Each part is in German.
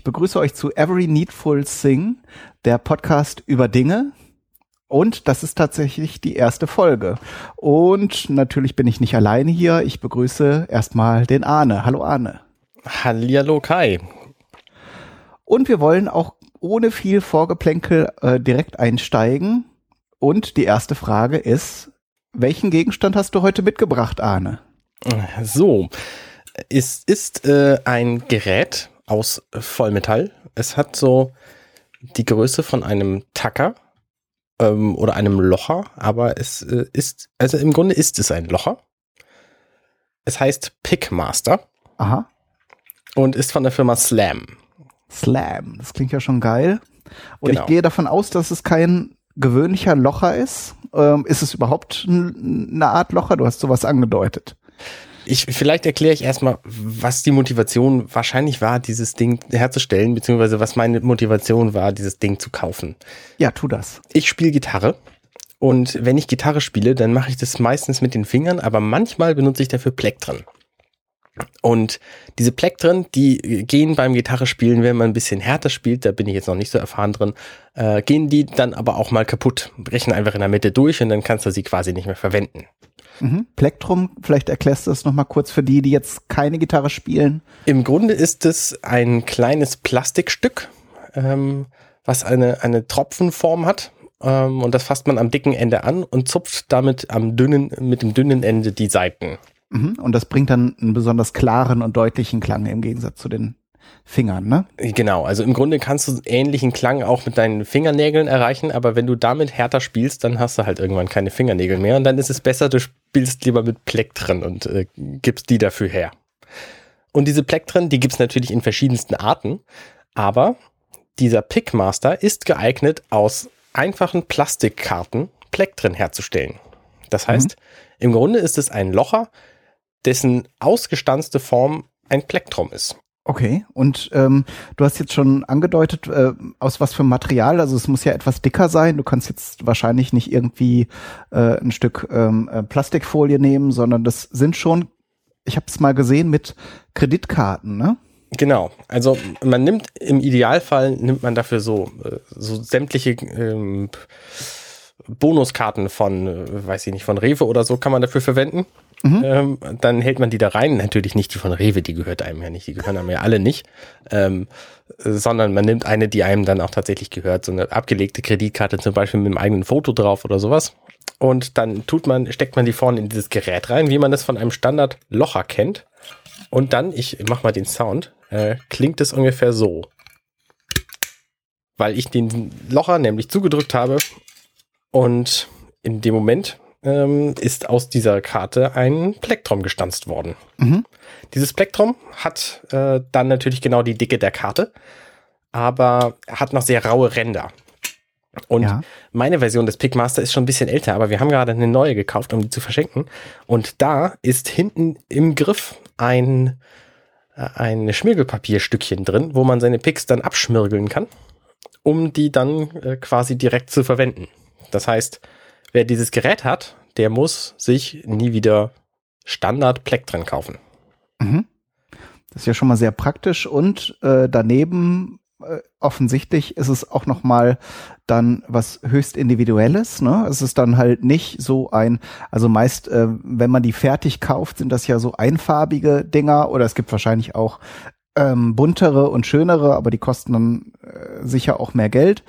Ich begrüße euch zu Every Needful Thing, der Podcast über Dinge. Und das ist tatsächlich die erste Folge. Und natürlich bin ich nicht alleine hier. Ich begrüße erstmal den Arne. Hallo Arne. Hallihallo Kai. Und wir wollen auch ohne viel Vorgeplänkel äh, direkt einsteigen. Und die erste Frage ist, welchen Gegenstand hast du heute mitgebracht, Arne? So, es ist äh, ein Gerät aus Vollmetall. Es hat so die Größe von einem Tacker ähm, oder einem Locher, aber es äh, ist, also im Grunde ist es ein Locher. Es heißt Pickmaster. Aha. Und ist von der Firma Slam. Slam, das klingt ja schon geil. Und Genau. ich gehe davon aus, dass es kein gewöhnlicher Locher ist. Ähm, ist es überhaupt eine Art Locher? Du hast sowas angedeutet. Ich, vielleicht erkläre ich erstmal, was die Motivation wahrscheinlich war, dieses Ding herzustellen, beziehungsweise was meine Motivation war, dieses Ding zu kaufen. Ja, tu das. Ich spiele Gitarre und wenn ich Gitarre spiele, dann mache ich das meistens mit den Fingern, aber manchmal benutze ich dafür Plektren. Und diese Plektren, die gehen beim Gitarrespielen, wenn man ein bisschen härter spielt, da bin ich jetzt noch nicht so erfahren drin, äh, gehen die dann aber auch mal kaputt, brechen einfach in der Mitte durch und dann kannst du sie quasi nicht mehr verwenden. Mhm. Plektrum, vielleicht erklärst du das nochmal kurz für die, die jetzt keine Gitarre spielen. Im Grunde ist es ein kleines Plastikstück, ähm, was eine, eine Tropfenform hat. Ähm, und das fasst man am dicken Ende an und zupft damit am dünnen, mit dem dünnen Ende die Seiten. Mhm. Und das bringt dann einen besonders klaren und deutlichen Klang im Gegensatz zu den Fingern, ne? Genau, also im Grunde kannst du ähnlichen Klang auch mit deinen Fingernägeln erreichen, aber wenn du damit härter spielst, dann hast du halt irgendwann keine Fingernägel mehr und dann ist es besser, du spielst lieber mit Plektren und äh, gibst die dafür her. Und diese Plektren, die gibt's natürlich in verschiedensten Arten, aber dieser Pickmaster ist geeignet, aus einfachen Plastikkarten Plektren herzustellen. Das heißt, im Grunde ist es ein Locher, dessen ausgestanzte Form ein Plektrum ist. Okay, und ähm, du hast jetzt schon angedeutet, äh, aus was für Material, also es muss ja etwas dicker sein. Du kannst jetzt wahrscheinlich nicht irgendwie äh, ein Stück ähm, äh, Plastikfolie nehmen, sondern das sind schon, ich habe es mal gesehen, mit Kreditkarten, ne? Genau, also man nimmt im Idealfall nimmt man dafür so, äh, so sämtliche ähm, Bonuskarten von, äh, weiß ich nicht, von Rewe oder so kann man dafür verwenden. Ähm, dann hält man die da rein. Natürlich nicht die von Rewe, die gehört einem ja nicht, die gehören einem ja alle nicht. Ähm, äh, sondern man nimmt eine, die einem dann auch tatsächlich gehört, so eine abgelegte Kreditkarte zum Beispiel mit einem eigenen Foto drauf oder sowas. Und dann tut man, steckt man die vorne in dieses Gerät rein, wie man das von einem Standard-Locher kennt. Und dann, ich mach mal den Sound, äh, klingt es ungefähr so. Weil ich den Locher nämlich zugedrückt habe und in dem Moment ähm, ist aus dieser Karte ein Plektrum gestanzt worden. Mhm. Dieses Plektrum hat äh, dann natürlich genau die Dicke der Karte, aber hat noch sehr raue Ränder. Und Ja. meine Version des Pickmaster ist schon ein bisschen älter, aber wir haben gerade eine neue gekauft, um die zu verschenken. Und da ist hinten im Griff ein, äh, ein Schmirgelpapierstückchen drin, wo man seine Picks dann abschmirgeln kann, um die dann äh, quasi direkt zu verwenden. Das heißt, wer dieses Gerät hat, der muss sich nie wieder Standard Plektren kaufen. Mhm. Das ist ja schon mal sehr praktisch und äh, daneben äh, offensichtlich ist es auch noch mal dann was höchst individuelles. Ne? Es ist dann halt nicht so ein, also meist, äh, wenn man die fertig kauft, sind das ja so einfarbige Dinger oder es gibt wahrscheinlich auch ähm, buntere und schönere, aber die kosten dann äh, sicher auch mehr Geld.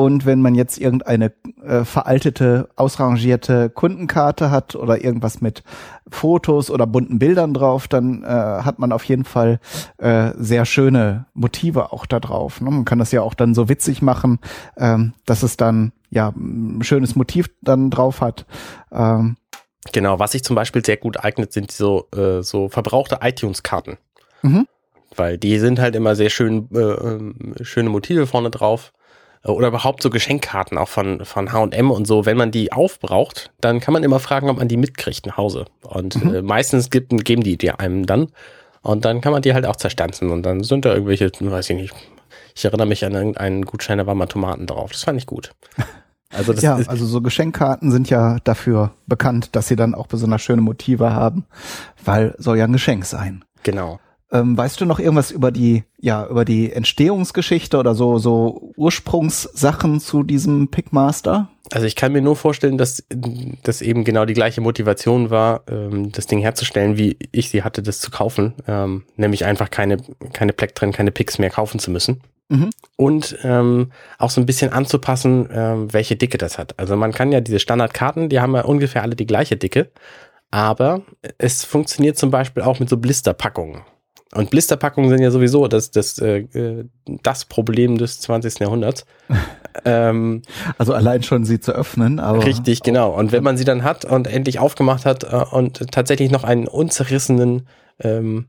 Und wenn man jetzt irgendeine äh, veraltete, ausrangierte Kundenkarte hat oder irgendwas mit Fotos oder bunten Bildern drauf, dann äh, hat man auf jeden Fall äh, sehr schöne Motive auch da drauf. Ne? Man kann das ja auch dann so witzig machen, ähm, dass es dann ja ein schönes Motiv dann drauf hat. Ähm, Genau, was sich zum Beispiel sehr gut eignet, sind so, äh, so verbrauchte iTunes-Karten. Mhm. Weil die sind halt immer sehr schön, äh, ähm, schöne Motive vorne drauf. Oder überhaupt so Geschenkkarten auch von, von H&M und so. Wenn man die aufbraucht, dann kann man immer fragen, ob man die mitkriegt nach Hause. Und äh, meistens gibt, geben die dir einem dann. Und dann kann man die halt auch zerstanzen. Und dann sind da irgendwelche, weiß ich nicht, ich erinnere mich an irgendeinen Gutschein, da waren mal Tomaten drauf. Das fand ich gut. Also das ja, ist, also so Geschenkkarten sind ja dafür bekannt, dass sie dann auch besonders schöne Motive haben, weil soll ja ein Geschenk sein. genau. Ähm, weißt du noch irgendwas über die, ja, über die Entstehungsgeschichte oder so, so Ursprungssachen zu diesem Pickmaster? Also ich kann mir nur vorstellen, dass das eben genau die gleiche Motivation war, ähm, das Ding herzustellen, wie ich sie hatte, das zu kaufen. Ähm, nämlich einfach keine, keine Plektren, keine Picks mehr kaufen zu müssen. Mhm. Und ähm, auch so ein bisschen anzupassen, ähm, welche Dicke das hat. Also man kann ja diese Standardkarten, die haben ja ungefähr alle die gleiche Dicke. Aber es funktioniert zum Beispiel auch mit so Blisterpackungen. Und Blisterpackungen sind ja sowieso das, das, äh, das Problem des 20. Jahrhunderts. ähm, also allein schon sie zu öffnen. Aber richtig, genau. Und wenn man sie dann hat und endlich aufgemacht hat äh, und tatsächlich noch einen unzerrissenen, ähm,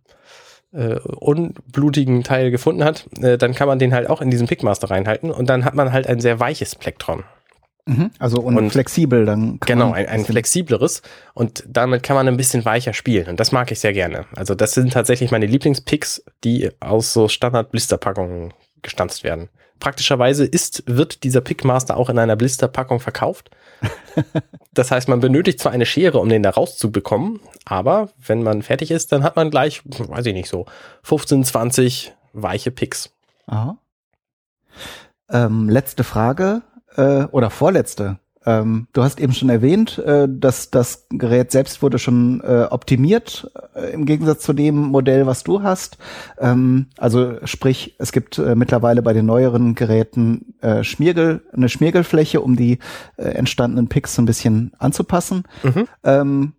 äh, unblutigen Teil gefunden hat, äh, dann kann man den halt auch in diesen Pickmaster reinhalten und dann hat man halt ein sehr weiches Plektron. Mhm. Also und, und, flexibel dann. genau, ein, ein flexibleres und damit kann man ein bisschen weicher spielen und das mag ich sehr gerne. Also das sind tatsächlich meine Lieblingspicks, die aus so Standard-Blisterpackungen gestanzt werden. Praktischerweise ist, wird dieser Pickmaster auch in einer Blisterpackung verkauft. das heißt, man benötigt zwar eine Schere, um den da rauszubekommen, aber wenn man fertig ist, dann hat man gleich, weiß ich nicht so, 15, 20 weiche Picks. Aha. Ähm, letzte Frage äh, oder vorletzte. Ähm, du hast eben schon erwähnt, äh, dass das Gerät selbst wurde schon äh, optimiert äh, im Gegensatz zu dem Modell, was du hast. Ähm, also sprich, es gibt äh, mittlerweile bei den neueren Geräten äh, Schmiergel, eine Schmiergelfläche, um die äh, entstandenen Picks ein bisschen anzupassen. Mhm. Ähm,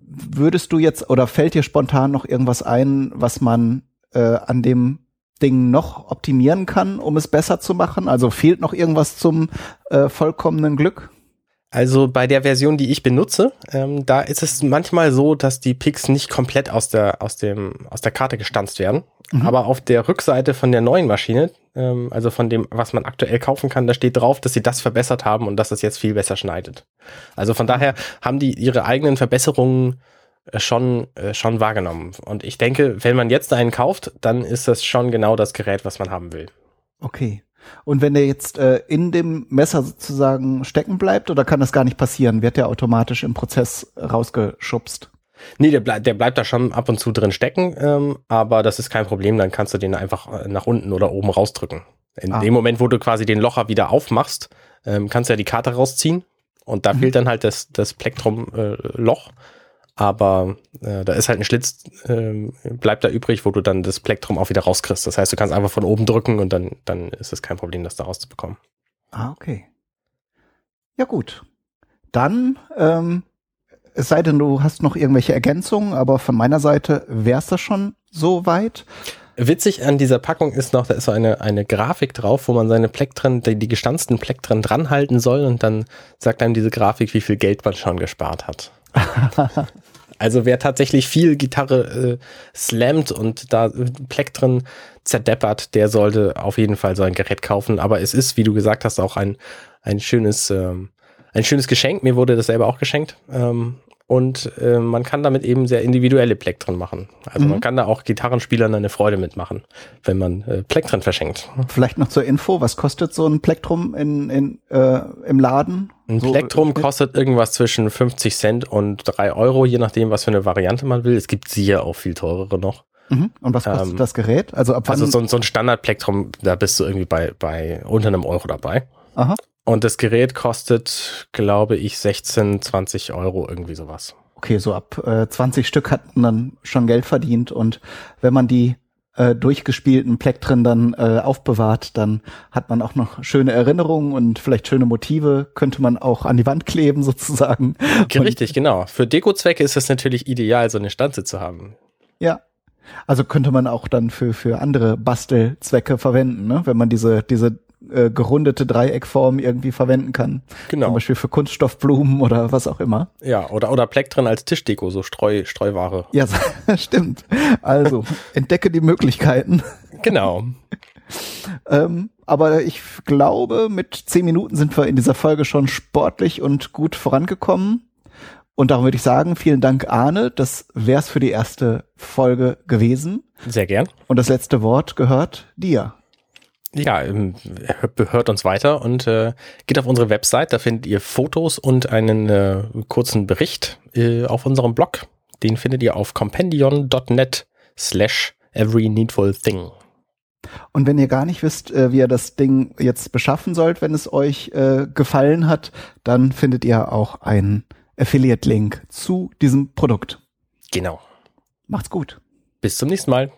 würdest du jetzt oder fällt dir spontan noch irgendwas ein, was man an dem Ding noch optimieren kann, um es besser zu machen? Also fehlt noch irgendwas zum äh, vollkommenen Glück? Also bei der Version, die ich benutze, ähm, da ist es manchmal so, dass die Picks nicht komplett aus der, aus dem, aus der Karte gestanzt werden. Mhm. Aber auf der Rückseite von der neuen Maschine, ähm, also von dem, was man aktuell kaufen kann, da steht drauf, dass sie das verbessert haben und dass es jetzt viel besser schneidet. Also von daher haben die ihre eigenen Verbesserungen schon, äh, schon wahrgenommen. Und ich denke, wenn man jetzt einen kauft, dann ist das schon genau das Gerät, was man haben will. Okay. Und wenn der jetzt äh, in dem Messer sozusagen stecken bleibt, oder kann das gar nicht passieren? Wird der automatisch im Prozess rausgeschubst? Nee, der, bleib, der bleibt da schon ab und zu drin stecken, ähm, aber das ist kein Problem, dann kannst du den einfach äh, nach unten oder oben rausdrücken. In ah. dem Moment, wo du quasi den Locher wieder aufmachst, ähm, kannst du ja die Karte rausziehen und da mhm. fehlt dann halt das, das Plektrum-Loch. Äh, aber äh, da ist halt ein Schlitz, äh, bleibt da übrig, wo du dann das Plektrum auch wieder rauskriegst. Das heißt, du kannst einfach von oben drücken und dann, dann ist es kein Problem, das da rauszubekommen. Ah, okay. Ja, gut. Dann, ähm, es sei denn, du hast noch irgendwelche Ergänzungen, aber von meiner Seite wär's das schon so weit. Witzig an dieser Packung ist noch, da ist so eine, eine Grafik drauf, wo man seine Plektren, die, die gestanzten Plektren dranhalten soll und dann sagt einem diese Grafik, wie viel Geld man schon gespart hat. Also wer tatsächlich viel Gitarre äh, slammt und da Plektren zerdeppert, der sollte auf jeden Fall so ein Gerät kaufen. Aber es ist, wie du gesagt hast, auch ein, ein schönes, ähm, ein schönes Geschenk. Mir wurde das selber auch geschenkt. Ähm, und äh, man kann damit eben sehr individuelle Plektren machen. Also mhm. man kann da auch Gitarrenspielern eine Freude mitmachen, wenn man äh, Plektren verschenkt. Vielleicht noch zur Info, was kostet so ein Plektrum in, in, äh, im Laden? Ein so, Plektrum kostet irgendwas zwischen 50 Cent und 3 Euro, je nachdem, was für eine Variante man will. Es gibt sicher auch viel teurere noch. Mhm. Und was kostet ähm, das Gerät? Also, ab also so, so ein Standard-Plektrum, da bist du irgendwie bei, bei unter einem Euro dabei. Aha. Und das Gerät kostet, glaube ich, 16, 20 Euro, irgendwie sowas. Okay, so ab äh, 20 Stück hat man dann schon Geld verdient. Und wenn man die äh, durchgespielten Plektren dann äh, aufbewahrt, dann hat man auch noch schöne Erinnerungen und vielleicht schöne Motive, könnte man auch an die Wand kleben sozusagen. Richtig, und, genau. Für Dekozwecke ist es natürlich ideal, so eine Stanze zu haben. Ja, also könnte man auch dann für, für andere Bastelzwecke verwenden, ne? wenn man diese, diese äh, gerundete Dreieckform irgendwie verwenden kann. Genau. Zum Beispiel für Kunststoffblumen oder was auch immer. Ja, oder, oder Plektren als Tischdeko, so Streu, Streuware. Ja, stimmt. Also, entdecke die Möglichkeiten. Genau. ähm, aber ich glaube, mit zehn Minuten sind wir in dieser Folge schon sportlich und gut vorangekommen. Und darum würde ich sagen, vielen Dank, Arne. Das wär's für die erste Folge gewesen. Sehr gern. Und das letzte Wort gehört dir. Ja, ähm, hört uns weiter und äh, geht auf unsere Website, da findet ihr Fotos und einen äh, kurzen Bericht äh, auf unserem Blog. Den findet ihr auf compendion.net slash Every Needful Thing. Und wenn ihr gar nicht wisst, äh, wie ihr das Ding jetzt beschaffen sollt, wenn es euch äh, gefallen hat, dann findet ihr auch einen Affiliate-Link zu diesem Produkt. Genau. Macht's gut. Bis zum nächsten Mal.